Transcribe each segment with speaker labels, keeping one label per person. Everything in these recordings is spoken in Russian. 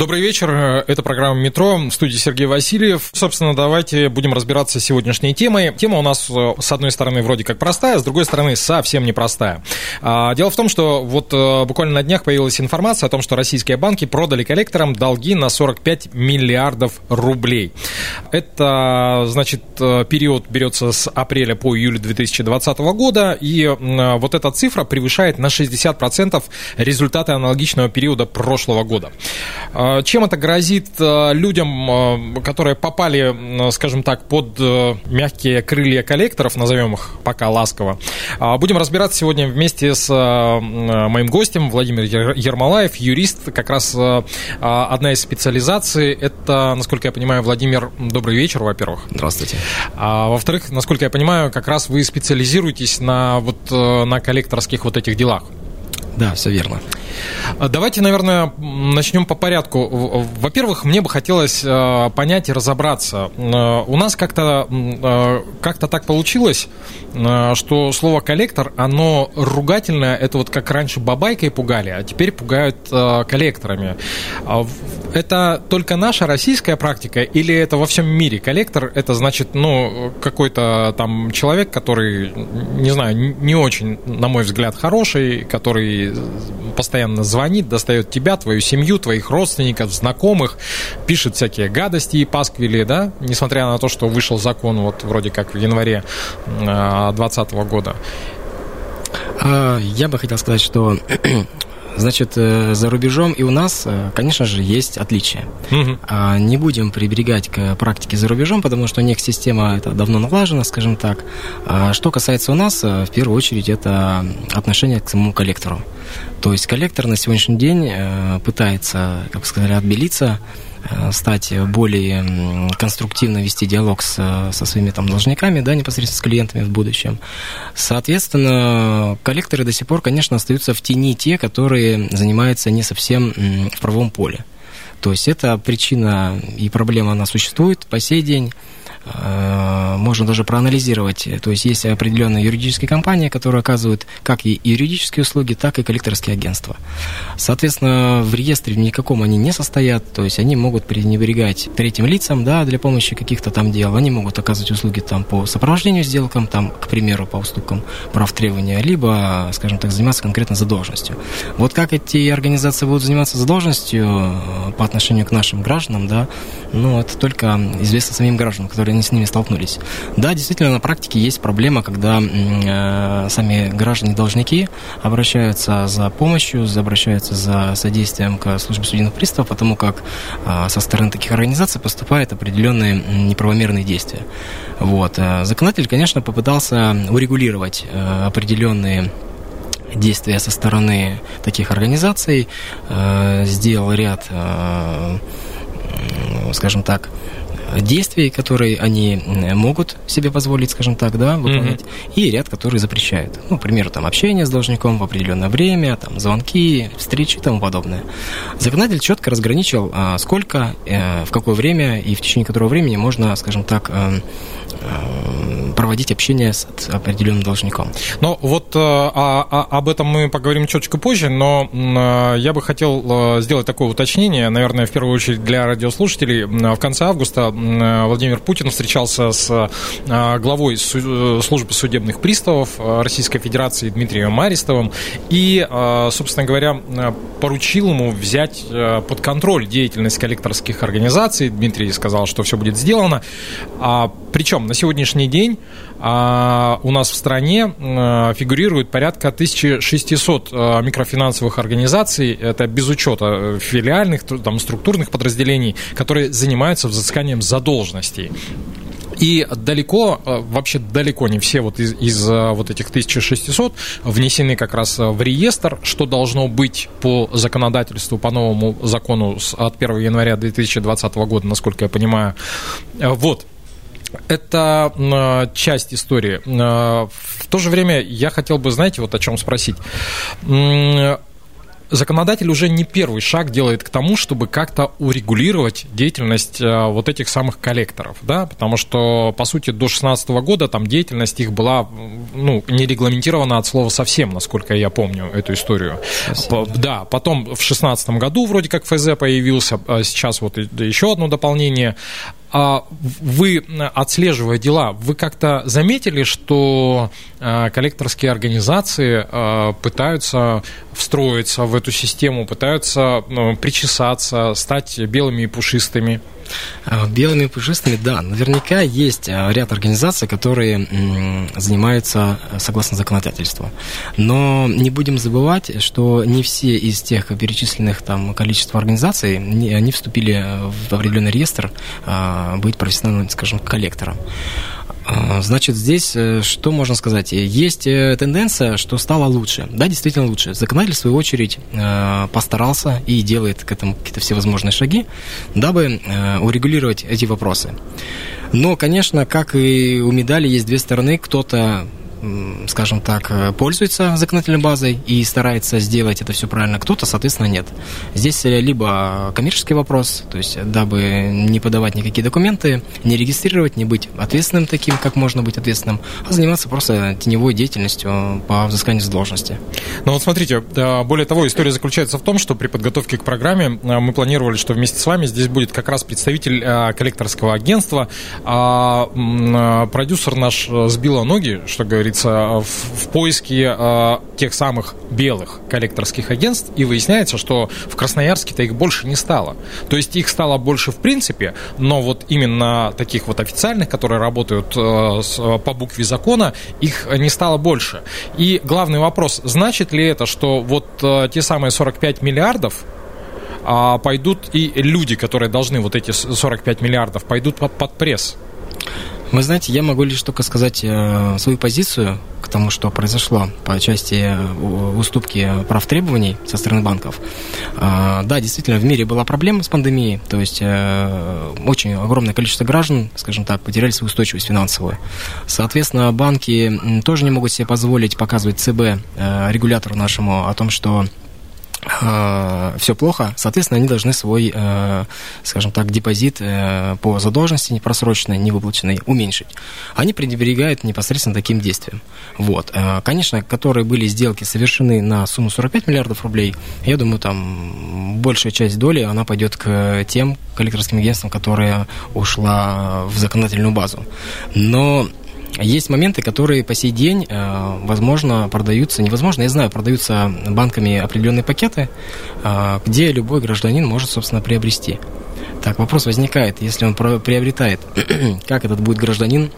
Speaker 1: Добрый вечер. Это программа «Метро». В студии Сергей Васильев. Собственно, давайте будем разбираться с сегодняшней темой. Тема у нас, э, с одной стороны, вроде как простая, с другой стороны, совсем непростая. А, дело в том, что вот э, буквально на днях появилась информация о том, что российские банки продали коллекторам долги на 45 миллиардов рублей. Это, значит, э, период берется с апреля по июль 2020 года, и вот эта цифра превышает на 60% результаты аналогичного периода прошлого года. А, чем это грозит а, людям, а, которые попали, скажем так, под э, мягкие крылья коллекторов, назовем их пока ласково? Будем разбираться сегодня вместе с моим гостем Владимир Ермолаев, юрист, как раз одна из специализаций. Это, насколько я понимаю, Владимир, добрый вечер, во-первых.
Speaker 2: Здравствуйте.
Speaker 1: А во-вторых, насколько я понимаю, как раз вы специализируетесь на, вот, э, на коллекторских вот этих делах.
Speaker 2: Да, все верно.
Speaker 1: А давайте, наверное, начнем по порядку. Во-первых, мне бы хотелось э, понять и разобраться. Э, у нас как-то как так получилось, что слово коллектор, оно ругательное, это вот как раньше бабайкой пугали, а теперь пугают коллекторами. А это только наша российская практика или это во всем мире? Коллектор это значит, ну, какой-то там человек, который, не знаю, не очень, на мой взгляд, хороший, который постоянно звонит, достает тебя, твою семью, твоих родственников, знакомых, пишет всякие гадости и пасквили, да, несмотря на то, что вышел закон вот вроде как в январе 2020 года.
Speaker 2: А, я бы хотел сказать, что Значит, э, за рубежом и у нас, э, конечно же, есть отличия. Угу. Не будем прибегать к практике за рубежом, потому что у них система это давно налажена, скажем так. А что касается у нас, э, в первую очередь, это отношение к самому коллектору. То есть коллектор на сегодняшний день пытается, как сказали, отбелиться стать более конструктивно вести диалог с, со своими там должниками, да, непосредственно с клиентами в будущем. Соответственно, коллекторы до сих пор, конечно, остаются в тени те, которые занимаются не совсем в правом поле. То есть это причина и проблема, она существует по сей день. Э, можно даже проанализировать. То есть есть определенные юридические компании, которые оказывают как и юридические услуги, так и коллекторские агентства. Соответственно, в реестре никаком они не состоят, то есть они могут пренебрегать третьим лицам да, для помощи каких-то там дел, они могут оказывать услуги там, по сопровождению сделкам, там, к примеру, по уступкам прав требования, либо, скажем так, заниматься конкретно задолженностью. Вот как эти организации будут заниматься задолженностью э, по отношению к нашим гражданам, да, ну, это только известно самим гражданам, которые которые они с ними столкнулись. Да, действительно, на практике есть проблема, когда э, сами граждане-должники обращаются за помощью, обращаются за содействием к службе судебных приставов, потому как э, со стороны таких организаций поступают определенные неправомерные действия. Вот. Э, законодатель, конечно, попытался урегулировать э, определенные действия со стороны таких организаций, э, сделал ряд, э, скажем так, действий, которые они могут себе позволить, скажем так, да, выполнять, mm-hmm. и ряд, которые запрещают. Ну, к примеру, там общение с должником в определенное время, там звонки, встречи и тому подобное. Законодатель четко разграничил, а, сколько, э, в какое время и в течение которого времени можно, скажем так, эм, Э, проводить общение с определенным должником.
Speaker 1: Ну, вот а, а, об этом мы поговорим чуточку позже, но а, я бы хотел сделать такое уточнение, наверное, в первую очередь для радиослушателей. В конце августа Владимир Путин встречался с главой службы судебных приставов Российской Федерации Дмитрием Маристовым и, собственно говоря, поручил ему взять под контроль деятельность коллекторских организаций. Дмитрий сказал, что все будет сделано. Причем на сегодняшний день а, у нас в стране а, фигурирует порядка 1600 а, микрофинансовых организаций, это без учета э, филиальных, там, структурных подразделений, которые занимаются взысканием задолженностей. И далеко, э, вообще далеко не все вот из, из э, вот этих 1600 внесены как раз в реестр, что должно быть по законодательству, по новому закону от 1 января 2020 года, насколько я понимаю. Вот. Это часть истории. В то же время я хотел бы, знаете, вот о чем спросить законодатель уже не первый шаг делает к тому, чтобы как-то урегулировать деятельность э, вот этих самых коллекторов, да, потому что, по сути, до 2016 года там деятельность их была, ну, не регламентирована от слова совсем, насколько я помню эту историю. Совсем. Да, потом в 2016 году вроде как ФЗ появился, а сейчас вот еще одно дополнение. А вы, отслеживая дела, вы как-то заметили, что а, коллекторские организации а, пытаются встроиться в эту систему, пытаются ну, причесаться, стать белыми и пушистыми?
Speaker 2: А, белыми пушистыми, да. Наверняка есть ряд организаций, которые занимаются согласно законодательству. Но не будем забывать, что не все из тех перечисленных там количество организаций, они вступили в определенный реестр быть профессиональным, скажем, коллектором. А, значит, здесь э, что можно сказать? Есть э, тенденция, что стало лучше. Да, действительно лучше. Законодатель, в свою очередь, э, постарался и делает к этому какие-то всевозможные шаги, дабы урегулировать эти вопросы. Но, конечно, как и у медали, есть две стороны. Кто-то скажем так, э, пользуется законодательной базой и старается сделать это все правильно, кто-то, соответственно, нет. Здесь э, либо коммерческий вопрос, то есть дабы не подавать никакие документы, не регистрировать, не быть ответственным таким, как можно быть ответственным, а заниматься просто теневой деятельностью по взысканию с должности.
Speaker 1: Ну вот смотрите, более того, история заключается в том, что при подготовке к программе э, мы планировали, что вместе с вами здесь будет как раз представитель коллекторского агентства, а продюсер наш сбила ноги, что говорит говорится, в, в поиске э, тех самых белых коллекторских агентств, и выясняется, что в Красноярске-то их больше не стало. То есть их стало больше в принципе, но вот именно таких вот официальных, которые работают э, с, по букве закона, их не стало больше. И главный вопрос, значит ли это, что вот э, те самые 45 миллиардов, а пойдут и люди, которые должны вот эти 45 миллиардов, пойдут под, под пресс.
Speaker 2: Вы знаете, я могу лишь только сказать э, свою позицию к тому, что произошло по части э, уступки прав требований со стороны банков. Э, да, действительно, в мире была проблема с пандемией, то есть очень огромное количество граждан, скажем так, потеряли свою устойчивость финансовую. Соответственно, банки тоже не могут себе позволить показывать ЦБ, регулятору нашему, о том, что все плохо, соответственно, они должны свой, э, скажем так, депозит э, по задолженности непросроченной, невыплаченной уменьшить. Они пренебрегают непосредственно таким действием. Вот. Конечно, которые были сделки совершены на сумму 45 миллиардов рублей, я думаю, там большая часть доли, она пойдет к тем коллекторским агентствам, которые ушла в законодательную базу. Но есть моменты, которые по сей день, э, возможно, продаются, невозможно, я знаю, продаются банками определенные пакеты, э, где любой гражданин может, собственно, приобрести. Так, вопрос возникает, если он приобретает, как этот будет гражданин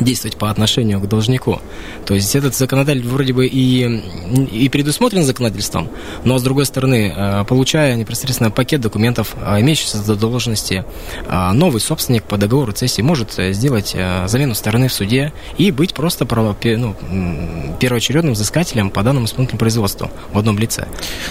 Speaker 2: действовать по отношению к должнику. То есть этот законодатель вроде бы и, и предусмотрен законодательством, но с другой стороны, э, получая непосредственно пакет документов, э, имеющийся задолженности, э, новый собственник по договору цессии может сделать замену стороны в суде и быть просто ну, первоочередным взыскателем по данному исполнительному производству в одном лице.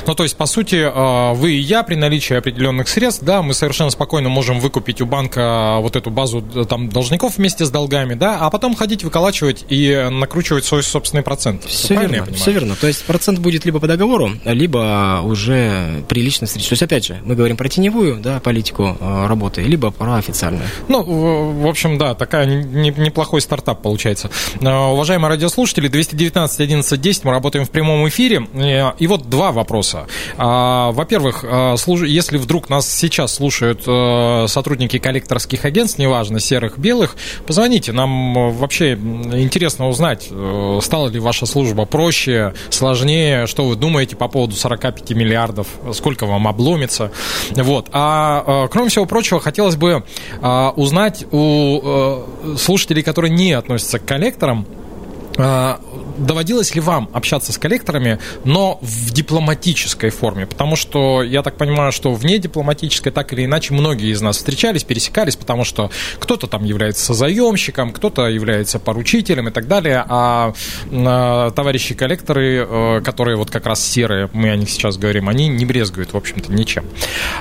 Speaker 1: Ну, то есть, по сути, вы и я при наличии определенных средств, да, мы совершенно спокойно можем выкупить у банка вот эту базу там должников вместе с долгами, да, а потом ходить, выколачивать и накручивать свой собственный процент.
Speaker 2: Все верно, все верно. То есть процент будет либо по договору, либо уже при личной встрече. То есть, опять же, мы говорим про теневую да, политику э, работы, либо про официальную.
Speaker 1: Ну, в общем, да, такая неплохой стартап получается. Э, уважаемые радиослушатели, 219 11 10, мы работаем в прямом эфире. Э, и вот два вопроса. Во-первых, если вдруг нас сейчас слушают сотрудники коллекторских агентств, неважно, серых, белых, позвоните, нам вообще интересно узнать, э, стала ли ваша служба проще, сложнее, что вы думаете по поводу 45 миллиардов, сколько вам обломится. Вот. А э, кроме всего прочего, хотелось бы э, узнать у слушателей, которые не относятся к коллекторам, доводилось ли вам общаться с коллекторами, но в дипломатической форме? Потому что я так понимаю, что вне дипломатической так или иначе многие из нас встречались, пересекались, потому что кто-то там является заемщиком, кто-то является поручителем и так далее, а, а товарищи коллекторы, э, которые вот как раз серые, мы о них сейчас говорим, они не брезгуют, в общем-то, ничем.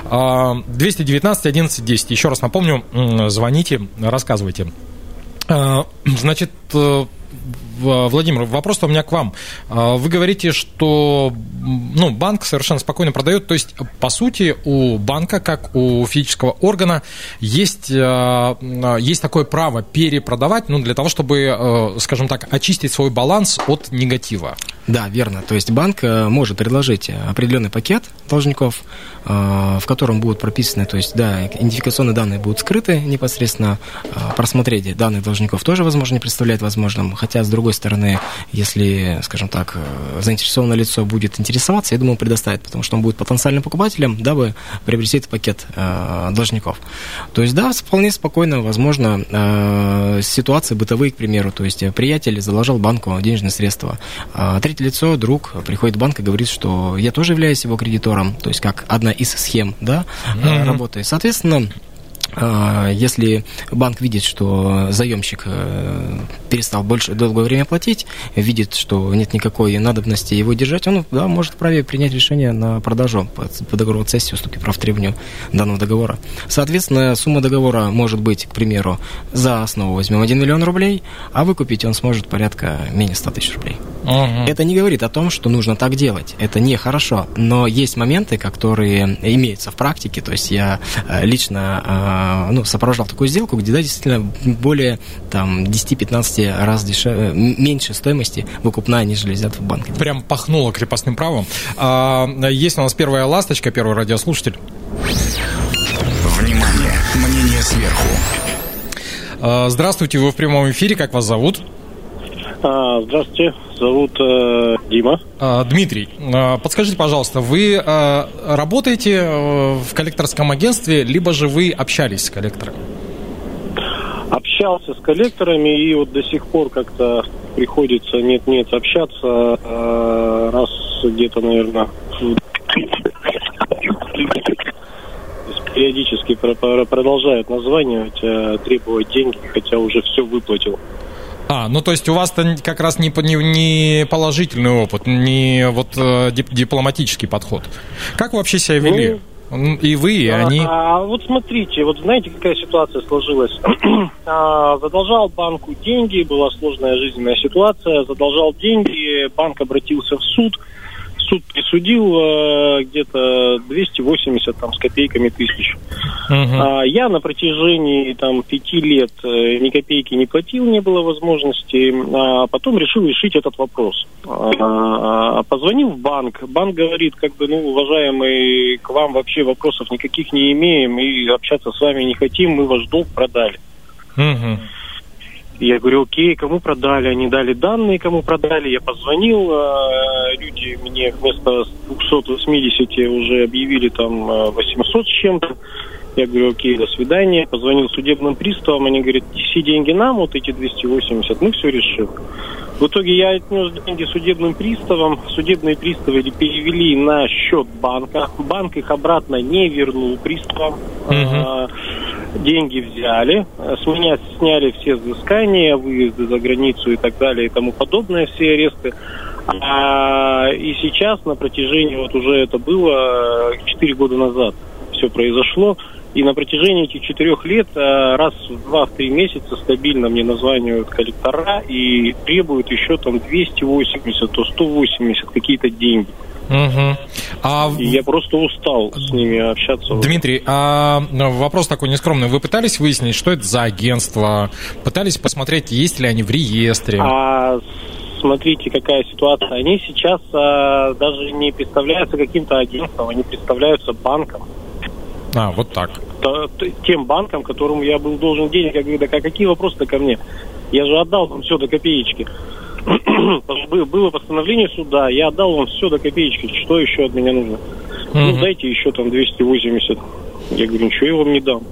Speaker 1: 219 11 10. Еще раз напомню, звоните, рассказывайте. А, значит, э, Владимир, вопрос у меня к вам. А, вы говорите, что ну, банк совершенно спокойно продает, то есть, по сути, у банка, как у физического органа, есть, а, есть такое право перепродавать, ну, для того, чтобы, скажем так, очистить свой баланс от негатива.
Speaker 2: Да, верно. То есть банк э, может предложить определенный пакет должников, э, в котором будут прописаны, то есть, да, идентификационные данные будут скрыты непосредственно, э, просмотреть данных должников тоже, возможно, не представляет возможным, хотя, с другой стороны, если, скажем так, заинтересованное лицо будет интересоваться, я думаю, предоставит, потому что он будет потенциальным покупателем, дабы приобрести этот пакет должников. То есть, да, вполне спокойно, возможно, ситуации бытовые, к примеру, то есть приятель заложил банку денежные средства, третье лицо, друг, приходит в банк и говорит, что я тоже являюсь его кредитором, то есть как одна из схем, да, mm-hmm. работает. Соответственно, а, если банк видит, что заемщик э, перестал больше долгое время платить, видит, что нет никакой надобности его держать, он да, может вправе принять решение на продажу по, по договору цессии, уступки прав требованию данного договора. Соответственно, сумма договора может быть, к примеру, за основу возьмем 1 миллион рублей, а выкупить он сможет порядка менее 100 тысяч рублей. Угу. Это не говорит о том, что нужно так делать. Это нехорошо. Но есть моменты, которые имеются в практике. То есть я э, лично а, ну, сопровождал такую сделку, где, да, действительно, более там, 10-15 раз дешевле, э, меньше стоимости выкупная, нежели взят в банке.
Speaker 1: Прям пахнуло крепостным правом. А, есть у нас первая ласточка, первый радиослушатель.
Speaker 3: Внимание! Мнение сверху.
Speaker 1: А, здравствуйте, вы в прямом эфире, как вас зовут?
Speaker 4: А, здравствуйте, зовут э, Дима.
Speaker 1: А, Дмитрий, а, подскажите, пожалуйста, вы а, работаете э, в коллекторском агентстве, либо же вы общались с коллекторами?
Speaker 4: Общался с коллекторами, и вот до сих пор как-то приходится нет-нет общаться раз где-то, наверное, периодически продолжают названивать, э, требовать деньги, хотя уже все выплатил.
Speaker 1: А, ну то есть у вас-то как раз не, не, не положительный опыт, не вот э, дипломатический подход. Как вы вообще себя вели? Ну, и вы, и они.
Speaker 4: А, а вот смотрите, вот знаете, какая ситуация сложилась? а, задолжал банку деньги, была сложная жизненная ситуация, задолжал деньги, банк обратился в суд, суд присудил э, где-то 280 там, с копейками тысяч. Uh-huh. А, я на протяжении там, пяти лет э, ни копейки не платил, не было возможности. А потом решил решить этот вопрос. А, а, позвонил в банк. Банк говорит, как бы, ну, уважаемый, к вам вообще вопросов никаких не имеем и общаться с вами не хотим, мы ваш долг продали. Uh-huh. Я говорю, окей, кому продали? Они дали данные, кому продали. Я позвонил, а, люди мне вместо 280 уже объявили там 800 а, с чем-то. Я говорю, окей, до свидания. Позвонил судебным приставам, они говорят, все деньги нам, вот эти 280, мы все решим. В итоге я отнес деньги судебным приставам. Судебные приставы перевели на счет банка. Банк их обратно не вернул приставам. Uh-huh деньги взяли, с меня сняли все взыскания, выезды за границу и так далее и тому подобное, все аресты. А, и сейчас на протяжении, вот уже это было 4 года назад, все произошло, и на протяжении этих четырех лет а, раз в два-три месяца стабильно мне названивают коллектора и требуют еще там 280, то 180 какие-то деньги. Угу. А... И я просто устал с ними общаться.
Speaker 1: Дмитрий, а ну, вопрос такой нескромный. Вы пытались выяснить, что это за агентство? Пытались посмотреть, есть ли они в реестре?
Speaker 4: А смотрите, какая ситуация. Они сейчас а, даже не представляются каким-то агентством, они представляются банком.
Speaker 1: А, вот так.
Speaker 4: Тем банком, которому я был должен денег. Я говорю, да какие вопросы-то ко мне? Я же отдал там все до копеечки. было постановление суда, я отдал вам все до копеечки, что еще от меня нужно? Ну, дайте еще там 280. Я говорю, ничего я вам не дам.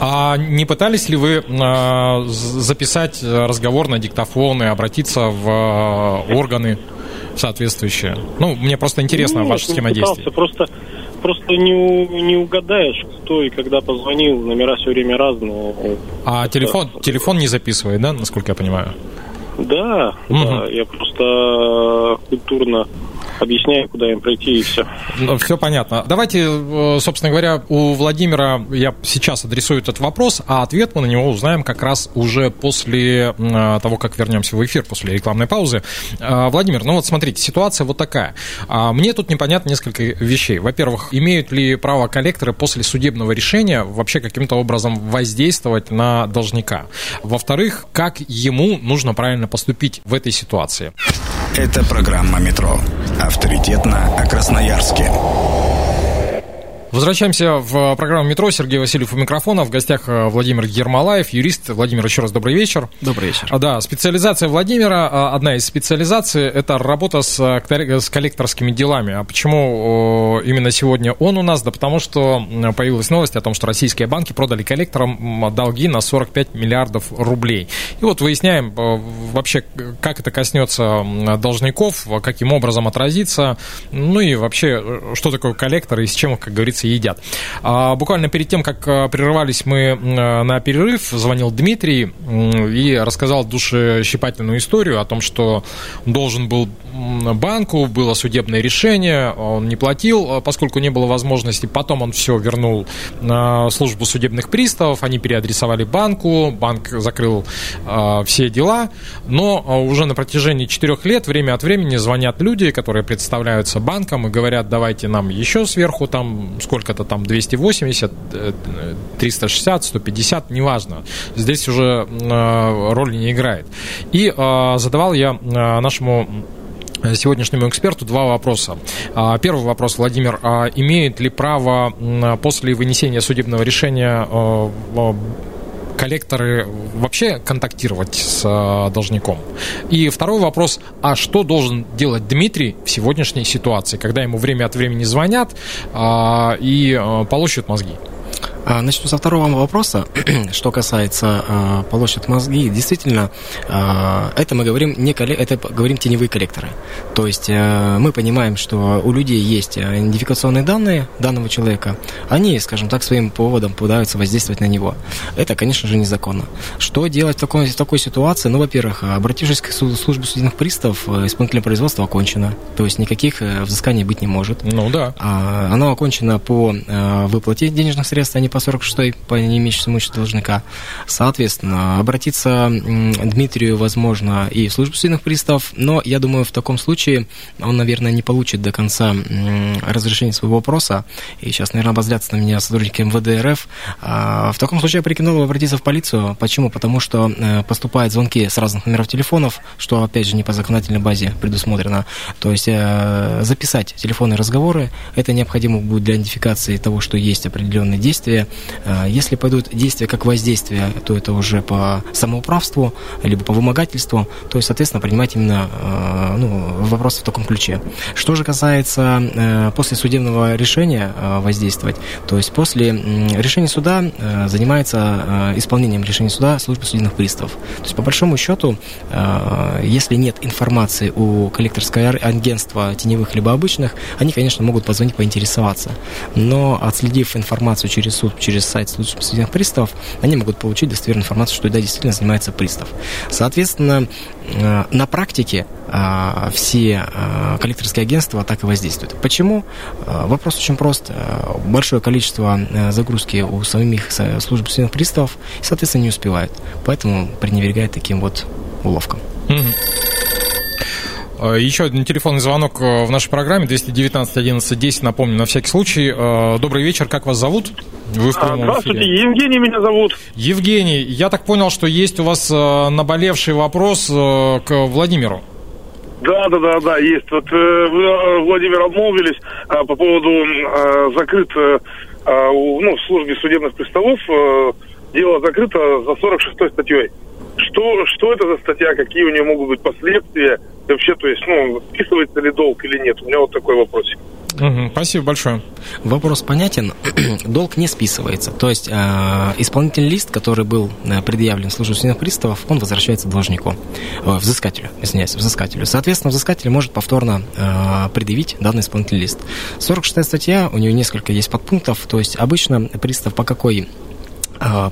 Speaker 1: А не пытались ли вы э, записать разговор на диктофон и обратиться в э, органы соответствующие? Ну, мне просто интересно ну, ваша схема действий.
Speaker 4: Просто, просто не, не угадаешь, кто и когда позвонил. Номера все время разные.
Speaker 1: А телефон, телефон не записывает, да, насколько я понимаю?
Speaker 4: Да, угу. да, я просто культурно объясняю, куда им пройти и все.
Speaker 1: Ну, все понятно. Давайте, э, собственно говоря, у Владимира я сейчас адресую этот вопрос, а ответ мы на него узнаем как раз уже после э, того, как вернемся в эфир, после рекламной паузы. Э, Владимир, ну вот смотрите, ситуация вот такая. А, мне тут непонятно несколько вещей. Во-первых, имеют ли право коллекторы после судебного решения вообще каким-то образом воздействовать на должника? Во-вторых, как ему нужно правильно поступить в этой ситуации?
Speaker 3: Это программа «Метро». Авторитетно о Красноярске.
Speaker 1: Возвращаемся в программу «Метро». Сергей Васильев у микрофона. В гостях э, Владимир Ермолаев, юрист. Владимир, еще раз добрый вечер.
Speaker 2: Добрый вечер.
Speaker 1: А, да, специализация Владимира, а, одна из специализаций, это работа с, с коллекторскими делами. А почему именно сегодня он у нас? Да потому что появилась новость о том, что российские банки продали коллекторам долги на 45 миллиардов рублей. И вот выясняем э, вообще, как это коснется должников, каким образом отразится, ну и вообще, э, что такое коллектор и с чем, как говорится, и едят. А, буквально перед тем, как а, прерывались мы а, на перерыв, звонил Дмитрий и рассказал душещипательную историю о том, что должен был банку, было судебное решение, он не платил, поскольку не было возможности. Потом он все вернул на службу судебных приставов, они переадресовали банку, банк закрыл все дела, но уже на протяжении четырех лет время от времени звонят люди, которые представляются банком и говорят, давайте нам еще сверху там сколько сколько-то там 280, 360, 150, неважно. Здесь уже э, роли не играет. И э, задавал я э, нашему сегодняшнему эксперту два вопроса. Первый вопрос, Владимир, а имеет ли право после вынесения судебного решения коллекторы вообще контактировать с э, должником? И второй вопрос, а что должен делать Дмитрий в сегодняшней ситуации, когда ему время от времени звонят а, и э, полощут мозги?
Speaker 2: А, начну со второго вопроса, что касается э, полощет мозги. Действительно, э, это мы говорим не коллек... это говорим теневые коллекторы. То есть э, мы понимаем, что у людей есть идентификационные данные данного человека. Они, скажем так, своим поводом пытаются воздействовать на него. Это, конечно же, незаконно. Что делать в такой, в такой ситуации? Ну, во-первых, обратившись к службе судебных приставов, исполнительное производство окончено. То есть никаких взысканий быть не может.
Speaker 1: Ну да.
Speaker 2: А, оно окончено по выплате денежных средств, а не по 46 по неимеющему имуществу должника. Соответственно, обратиться Дмитрию возможно и в службу судебных приставов, но я думаю, в таком случае он, наверное, не получит до конца разрешения своего вопроса. И сейчас, наверное, обозлятся на меня сотрудники МВД РФ. А, в таком случае я порекомендовал обратиться в полицию. Почему? Потому что э, поступают звонки с разных номеров телефонов, что, опять же, не по законодательной базе предусмотрено. То есть э, записать телефонные разговоры, это необходимо будет для идентификации того, что есть определенные действия, Э, если пойдут действия как воздействие, то это уже по самоуправству, либо по вымогательству, то есть, соответственно, принимать именно э, ну, вопросы в таком ключе. Что же касается э, после судебного решения воздействовать, то есть после решения суда занимается исполнением решения суда служба судебных приставов. То есть, по большому счету, если нет информации у коллекторского агентства теневых либо обычных, они, конечно, могут позвонить, поинтересоваться. Но отследив информацию через суд, через сайт службы судебных приставов, они могут получить достоверную информацию, что да, действительно занимается пристав. Соответственно, э, на практике э, все э, коллекторские агентства так и воздействуют. Почему? Вопрос очень прост. Большое количество загрузки у самих служб судебных приставов, соответственно, не успевают. Поэтому пренебрегают таким вот уловкам.
Speaker 1: Еще один телефонный звонок в нашей программе 219 11 10, напомню, на всякий случай. Добрый вечер, как вас зовут?
Speaker 5: Вы в прямом Здравствуйте, эфире. Евгений меня зовут.
Speaker 1: Евгений, я так понял, что есть у вас э, наболевший вопрос э, к Владимиру.
Speaker 5: Да, да, да, да, есть. Вот э, вы, Владимир, обмолвились по поводу закрыт ну, в службе судебных приставов дело закрыто за 46-й статьей. Что, что это за статья, какие у нее могут быть последствия? вообще, то есть, ну, списывается ли долг или нет? У меня вот такой вопрос.
Speaker 1: Угу, спасибо большое.
Speaker 2: Вопрос понятен. Долг не списывается. То есть э, исполнительный лист, который был э, предъявлен службе судебных приставов, он возвращается должнику, э, взыскателю, извиняюсь, взыскателю. Соответственно, взыскатель может повторно э, предъявить данный исполнительный лист. 46 статья, у нее несколько есть подпунктов. То есть обычно пристав по какой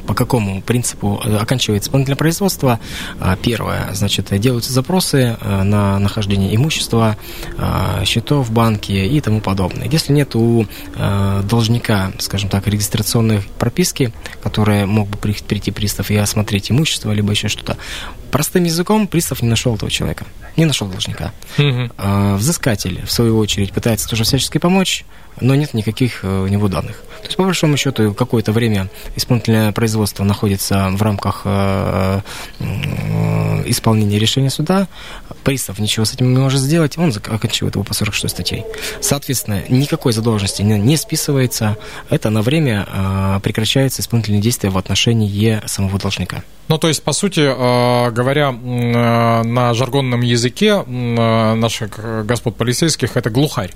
Speaker 2: по какому принципу оканчивается исполнительное производство. А, первое, значит, делаются запросы э, на нахождение имущества, а, счетов в банке и тому подобное. Если нет у должника, скажем так, регистрационной прописки, которая мог бы прийти пристав и осмотреть имущество, либо еще что-то, простым языком пристав не нашел этого человека, не нашел должника. Угу. Взыскатель, в свою очередь, пытается тоже всячески помочь, но нет никаких у него данных. То есть, по большому счету, какое-то время исполнительное производство находится в рамках э, э, исполнения решения суда, пристав ничего с этим не может сделать, он оканчивает его по 46 статье. Соответственно, никакой задолженности не списывается, это на время э, прекращается исполнительные действия в отношении самого должника.
Speaker 1: Ну, то есть, по сути, говоря на жаргонном языке наших господ полицейских, это глухарь.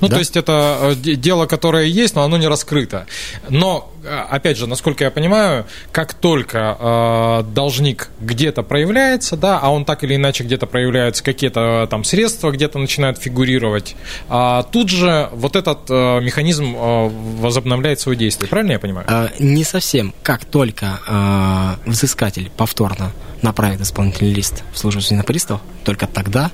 Speaker 1: Ну, да? то есть это э, дело, которое есть, но оно не раскрыто. Но, э, опять же, насколько я понимаю, как только э, должник где-то проявляется, да, а он так или иначе где-то проявляется, какие-то там средства где-то начинают фигурировать, э, тут же вот этот э, механизм э, возобновляет свое действие. Правильно я понимаю?
Speaker 2: Э, не совсем. Как только э, взыскатель повторно направит исполнительный лист в службу приставов, только тогда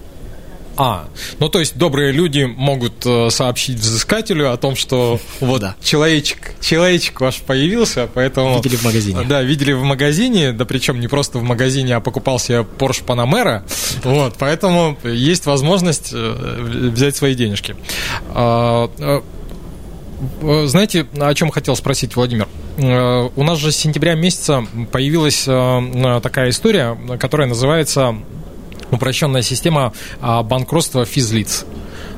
Speaker 1: а, ну то есть добрые люди могут э, сообщить взыскателю о том, что вот да. человечек, человечек ваш появился, поэтому...
Speaker 2: Видели в магазине.
Speaker 1: Да, видели в магазине, да причем не просто в магазине, а покупал себе Porsche Panamera, вот, поэтому есть возможность э, взять свои денежки. А, э, знаете, о чем хотел спросить, Владимир? У нас же с сентября месяца появилась такая история, которая называется упрощенная система а, банкротства физлиц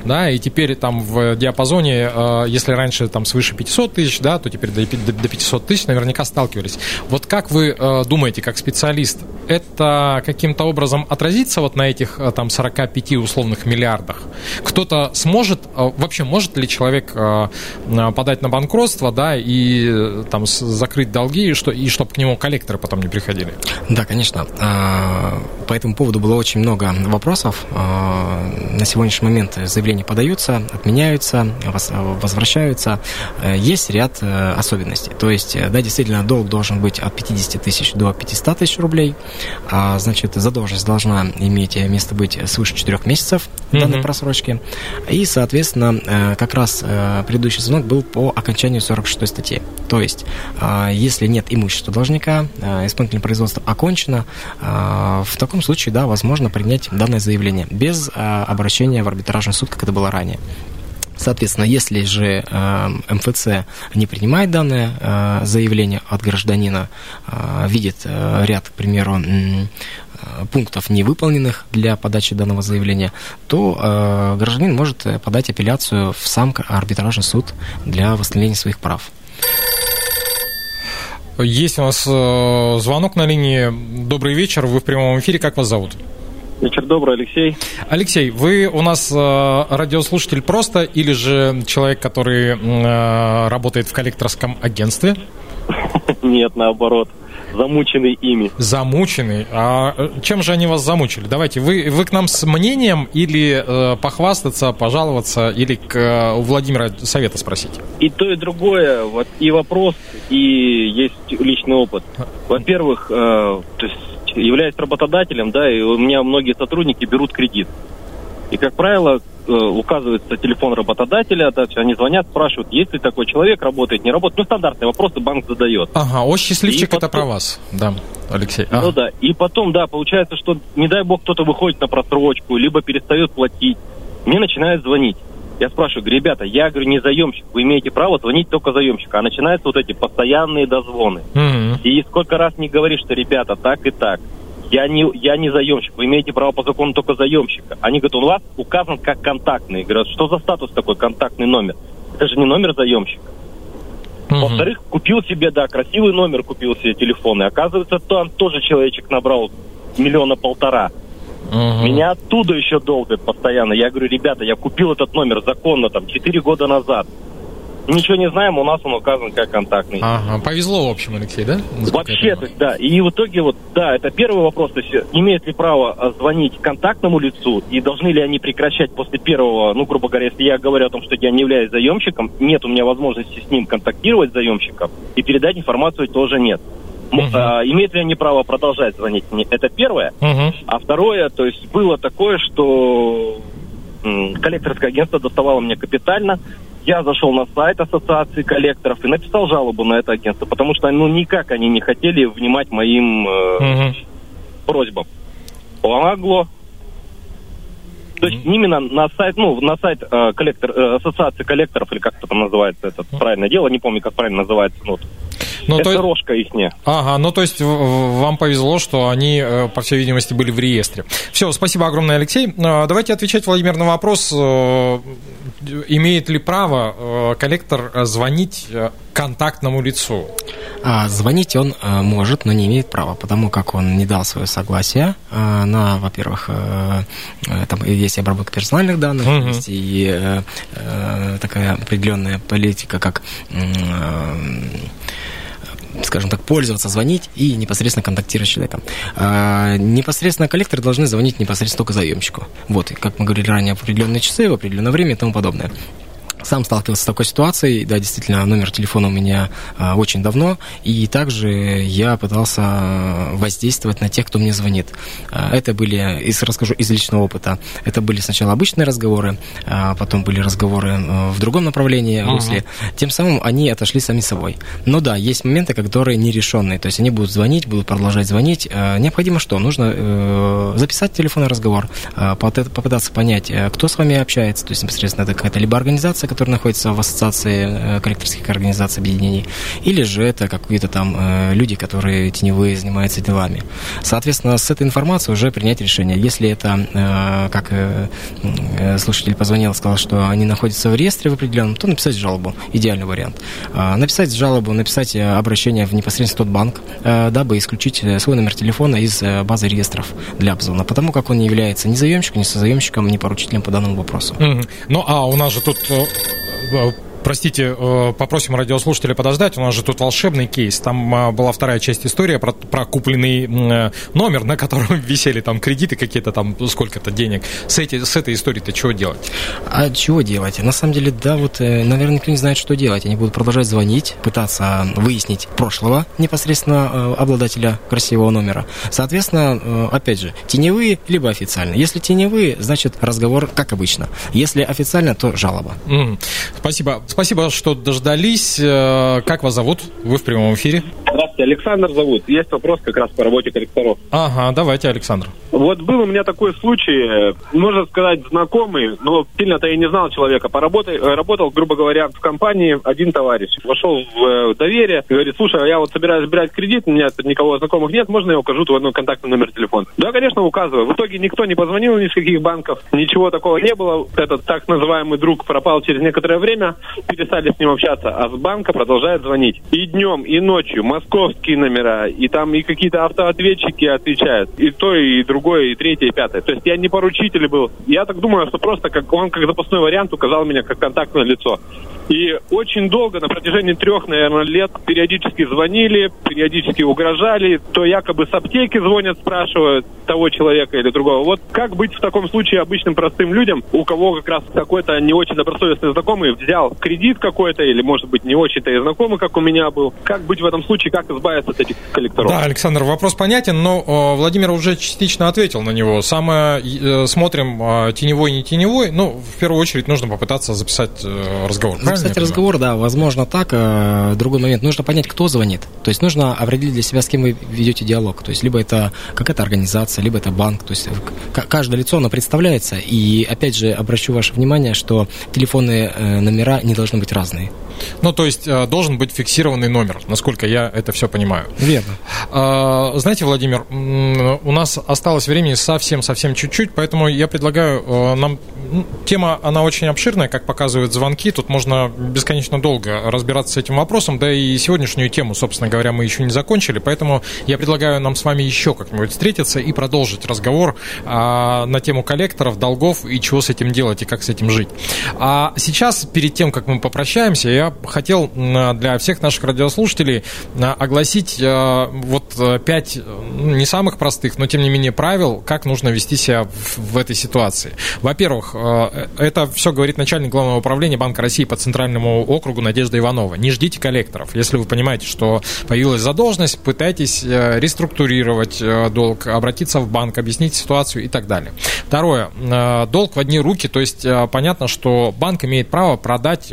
Speaker 1: да, и теперь там в диапазоне, э, если раньше там свыше 500 тысяч, да, то теперь до 500 тысяч наверняка сталкивались. Вот как вы э, думаете, как специалист, это каким-то образом отразится вот на этих э, там 45 условных миллиардах? Кто-то сможет, вообще может ли человек подать на банкротство, да, и там закрыть долги, и, что, и чтобы к нему коллекторы потом не приходили?
Speaker 2: Да, конечно. А, по этому поводу было очень много вопросов. А, на сегодняшний момент заявление заявления подаются, отменяются, возвращаются. Э, есть ряд э, особенностей. То есть, э, да, действительно, долг должен быть от 50 тысяч до 500 тысяч рублей. А, значит, задолженность должна иметь место быть свыше 4 месяцев данной mm-hmm. просрочки. И, соответственно, как раз предыдущий звонок был по окончанию 46 статьи. То есть, если нет имущества должника, исполнительное производство окончено, в таком случае, да, возможно принять данное заявление без обращения в арбитражный суд, это было ранее. Соответственно, если же э, МФЦ не принимает данное э, заявление от гражданина, э, видит э, ряд, к примеру, э, пунктов невыполненных для подачи данного заявления, то э, гражданин может подать апелляцию в сам арбитражный суд для восстановления своих прав.
Speaker 1: Есть у нас звонок на линии. Добрый вечер, вы в прямом эфире. Как вас зовут?
Speaker 6: Вечер добрый, Алексей.
Speaker 1: Алексей, вы у нас э, радиослушатель просто или же человек, который э, работает в коллекторском агентстве?
Speaker 6: Нет, наоборот. Замученный ими.
Speaker 1: Замученный? А э, чем же они вас замучили? Давайте, вы, вы к нам с мнением или э, похвастаться, пожаловаться, или к, э, у Владимира совета спросить?
Speaker 6: И то, и другое. Вот и вопрос, и есть личный опыт. Во-первых, э, то есть являюсь работодателем, да, и у меня многие сотрудники берут кредит. И, как правило, э, указывается телефон работодателя, да, они звонят, спрашивают, есть ли такой человек, работает, не работает. Ну, стандартные вопросы банк задает.
Speaker 1: Ага, о, счастливчик, и это потом... про вас, да, Алексей.
Speaker 6: Ну ага. да, и потом, да, получается, что, не дай бог, кто-то выходит на просрочку, либо перестает платить, мне начинают звонить. Я спрашиваю, ребята, я говорю, не заемщик, вы имеете право звонить только заемщика. А начинаются вот эти постоянные дозвоны. Mm-hmm. И сколько раз не говоришь, что, ребята, так и так. Я не, я не заемщик, вы имеете право по закону только заемщика. Они говорят, у вас указан как контактный. Говорят, что за статус такой контактный номер? Это же не номер заемщика. Mm-hmm. Во-вторых, купил себе, да, красивый номер купил себе телефон. И оказывается, там тоже человечек набрал миллиона полтора. Угу. Меня оттуда еще долго постоянно. Я говорю, ребята, я купил этот номер законно там 4 года назад. Ничего не знаем, у нас он указан как контактный.
Speaker 1: Ага, повезло, в общем, Алексей, да?
Speaker 6: Насколько Вообще, то есть, да. И в итоге, вот, да, это первый вопрос. То есть, имеет ли право а, звонить контактному лицу, и должны ли они прекращать после первого, ну, грубо говоря, если я говорю о том, что я не являюсь заемщиком, нет у меня возможности с ним контактировать заемщиком, и передать информацию тоже нет. Uh-huh. А, имеют ли они право продолжать звонить? Это первое. Uh-huh. А второе, то есть было такое, что коллекторское агентство доставало мне капитально, я зашел на сайт ассоциации коллекторов и написал жалобу на это агентство, потому что ну никак они не хотели внимать моим э, угу. просьбам. Помогло. То есть именно на сайт, ну, на сайт э, коллектор, э, ассоциации коллекторов, или как это там называется, это правильное дело, не помню, как правильно называется, ну, ну, это то... рожка ихняя.
Speaker 1: Ага, ну то есть вам повезло, что они, э, по всей видимости, были в реестре. Все, спасибо огромное, Алексей. Э, давайте отвечать, Владимир, на вопрос, э, имеет ли право коллектор звонить контактному лицу?
Speaker 2: А, звонить он может, но не имеет права, потому как он не дал свое согласие на, во-первых, там есть обработка персональных данных, угу. есть и такая определенная политика, как скажем так, пользоваться, звонить и непосредственно контактировать с человеком. А, непосредственно коллекторы должны звонить непосредственно только заемщику. Вот, как мы говорили ранее, в определенные часы, в определенное время и тому подобное. Сам сталкивался с такой ситуацией, да, действительно, номер телефона у меня а, очень давно, и также я пытался воздействовать на тех, кто мне звонит. А, это были, из, расскажу из личного опыта, это были сначала обычные разговоры, а потом были разговоры а, в другом направлении, uh-huh. русле. Тем самым они отошли сами собой. Но да, есть моменты, которые нерешенные, то есть они будут звонить, будут продолжать звонить. А, необходимо что? Нужно э, записать телефонный разговор, а, попытаться понять, э, кто с вами общается, то есть непосредственно это какая-то либо организация, который находится в ассоциации э, коллекторских организаций, объединений, или же это какие-то там э, люди, которые теневые занимаются делами. Соответственно, с этой информацией уже принять решение. Если это, э, как слушатель позвонил, сказал, что они находятся в реестре в определенном, то написать жалобу. Идеальный вариант. Написать жалобу, написать обращение в непосредственно тот банк, дабы исключить свой номер телефона из базы реестров для обзвона, потому как он не является ни заемщиком, ни созаемщиком, ни поручителем по данному вопросу.
Speaker 1: Mm-hmm. Ну, а у нас же тут well, Простите, э, попросим радиослушателя подождать. У нас же тут волшебный кейс. Там а, была вторая часть истории про, про купленный э, номер, на котором висели там кредиты какие-то там, сколько-то денег. С, эти, с этой историей-то чего делать?
Speaker 2: А чего делать? На самом деле, да, вот, э, наверное, никто не знает, что делать. Они будут продолжать звонить, пытаться выяснить прошлого непосредственно обладателя красивого номера. Соответственно, опять же, теневые либо официально. Если теневые, значит разговор как обычно. Если официально, то жалоба.
Speaker 1: Mm. Спасибо. Спасибо, что дождались. Э, как вас зовут? Вы в прямом эфире.
Speaker 7: Здравствуйте, Александр зовут. Есть вопрос как раз по работе корректоров.
Speaker 1: Ага, давайте, Александр.
Speaker 7: Вот был у меня такой случай, можно сказать, знакомый, но сильно-то я не знал человека. Поработал, э, работал, грубо говоря, в компании один товарищ. Вошел в э, доверие, говорит, слушай, а я вот собираюсь брать кредит, у меня никого знакомых нет, можно я укажу твой контактный номер телефона? Да, конечно, указываю. В итоге никто не позвонил ни с каких банков, ничего такого не было. Этот так называемый друг пропал через некоторое время, перестали с ним общаться, а с банка продолжает звонить. И днем, и ночью московские номера, и там и какие-то автоответчики отвечают. И то, и другое, и третье, и пятое. То есть я не поручитель был. Я так думаю, что просто как он как запасной вариант указал меня как контактное лицо. И очень долго, на протяжении трех, наверное, лет, периодически звонили, периодически угрожали. То якобы с аптеки звонят, спрашивают того человека или другого. Вот как быть в таком случае обычным простым людям, у кого как раз какой-то не очень добросовестный знакомый взял кредит какой-то, или, может быть, не очень-то и знакомый, как у меня был. Как быть в этом случае, как избавиться от этих коллекторов?
Speaker 1: Да, Александр, вопрос понятен, но э, Владимир уже частично ответил на него. Самое э, смотрим, э, теневой, не теневой. Ну, в первую очередь нужно попытаться записать разговор.
Speaker 2: Записать разговор, да, возможно так. Э, другой момент, нужно понять, кто звонит. То есть нужно определить для себя, с кем вы ведете диалог. То есть либо это какая-то организация, либо это банк. То есть каждое лицо, оно представляется. И опять же, обращу ваше внимание, что телефонные э, номера не должны быть разные.
Speaker 1: Ну, то есть э, должен быть фиксированный номер, насколько я это все понимаю.
Speaker 2: Верно.
Speaker 1: А, знаете, Владимир, у нас осталось времени совсем-совсем чуть-чуть, поэтому я предлагаю э, нам... Тема, она очень обширная, как показывают звонки, тут можно бесконечно долго разбираться с этим вопросом, да и сегодняшнюю тему, собственно говоря, мы еще не закончили, поэтому я предлагаю нам с вами еще как-нибудь встретиться и продолжить разговор а, на тему коллекторов, долгов и чего с этим делать и как с этим жить. А сейчас, перед тем, как мы попрощаемся, я хотел для всех наших радиослушателей огласить э, вот э, пять ну, не самых простых, но тем не менее правил, как нужно вести себя в, в этой ситуации. Во-первых, э, это все говорит начальник главного управления Банка России по Центральному округу Надежда Иванова. Не ждите коллекторов. Если вы понимаете, что появилась задолженность, пытайтесь реструктурировать долг, обратиться в банк, объяснить ситуацию и так далее. Второе. Долг в одни руки, то есть понятно, что банк имеет право продать,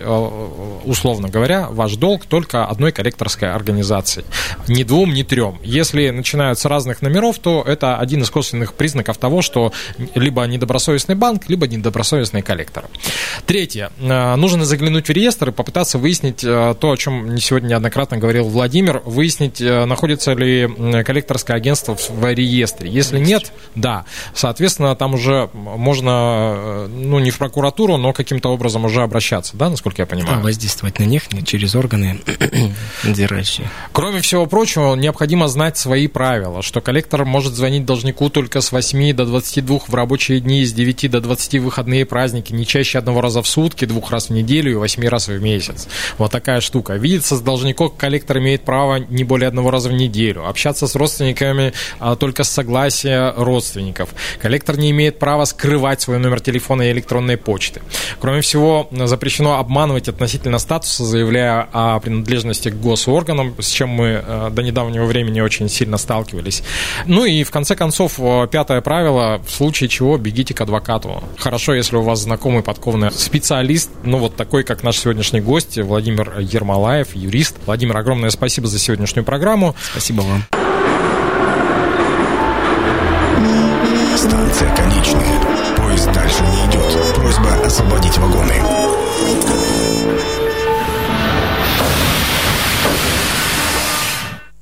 Speaker 1: условно говоря, ваш долг только одной коллекторской организации. Ни двум, ни трем. Если начинают с разных номеров, то это один из косвенных признаков того, что либо недобросовестный банк, либо недобросовестный коллектор. Третье. Э, нужно заглянуть в реестр и попытаться выяснить э, то, о чем сегодня неоднократно говорил Владимир, выяснить, э, находится ли коллекторское агентство в реестре. Если нет, да, соответственно, там уже можно, ну, не в прокуратуру, но каким-то образом уже обращаться, да, насколько я понимаю?
Speaker 2: Да, воздействовать на них через органы надзирающие.
Speaker 1: Кроме всего прочего, необходимо знать свои правила, что коллектор может звонить должнику только с 8 до 22 в рабочие дни, с 9 до 20 в выходные праздники, не чаще одного раза в сутки, двух раз в неделю и 8 раз в месяц. Вот такая штука. Видеться с должником коллектор имеет право не более одного раза в неделю. Общаться с родственниками а, только с согласия родственников. Коллектор не имеет права скрывать свой номер телефона и электронной почты. Кроме всего, запрещено обманывать относительно статуса, заявляя о принадлежности к госорганам, с чем мы э, до недавнего времени очень сильно сталкивались. Ну и в конце концов, э, пятое правило, в случае чего бегите к адвокату. Хорошо, если у вас знакомый подкованный специалист, ну вот такой, как наш сегодняшний гость, Владимир Ермолаев, юрист. Владимир, огромное спасибо за сегодняшнюю программу.
Speaker 2: Спасибо вам.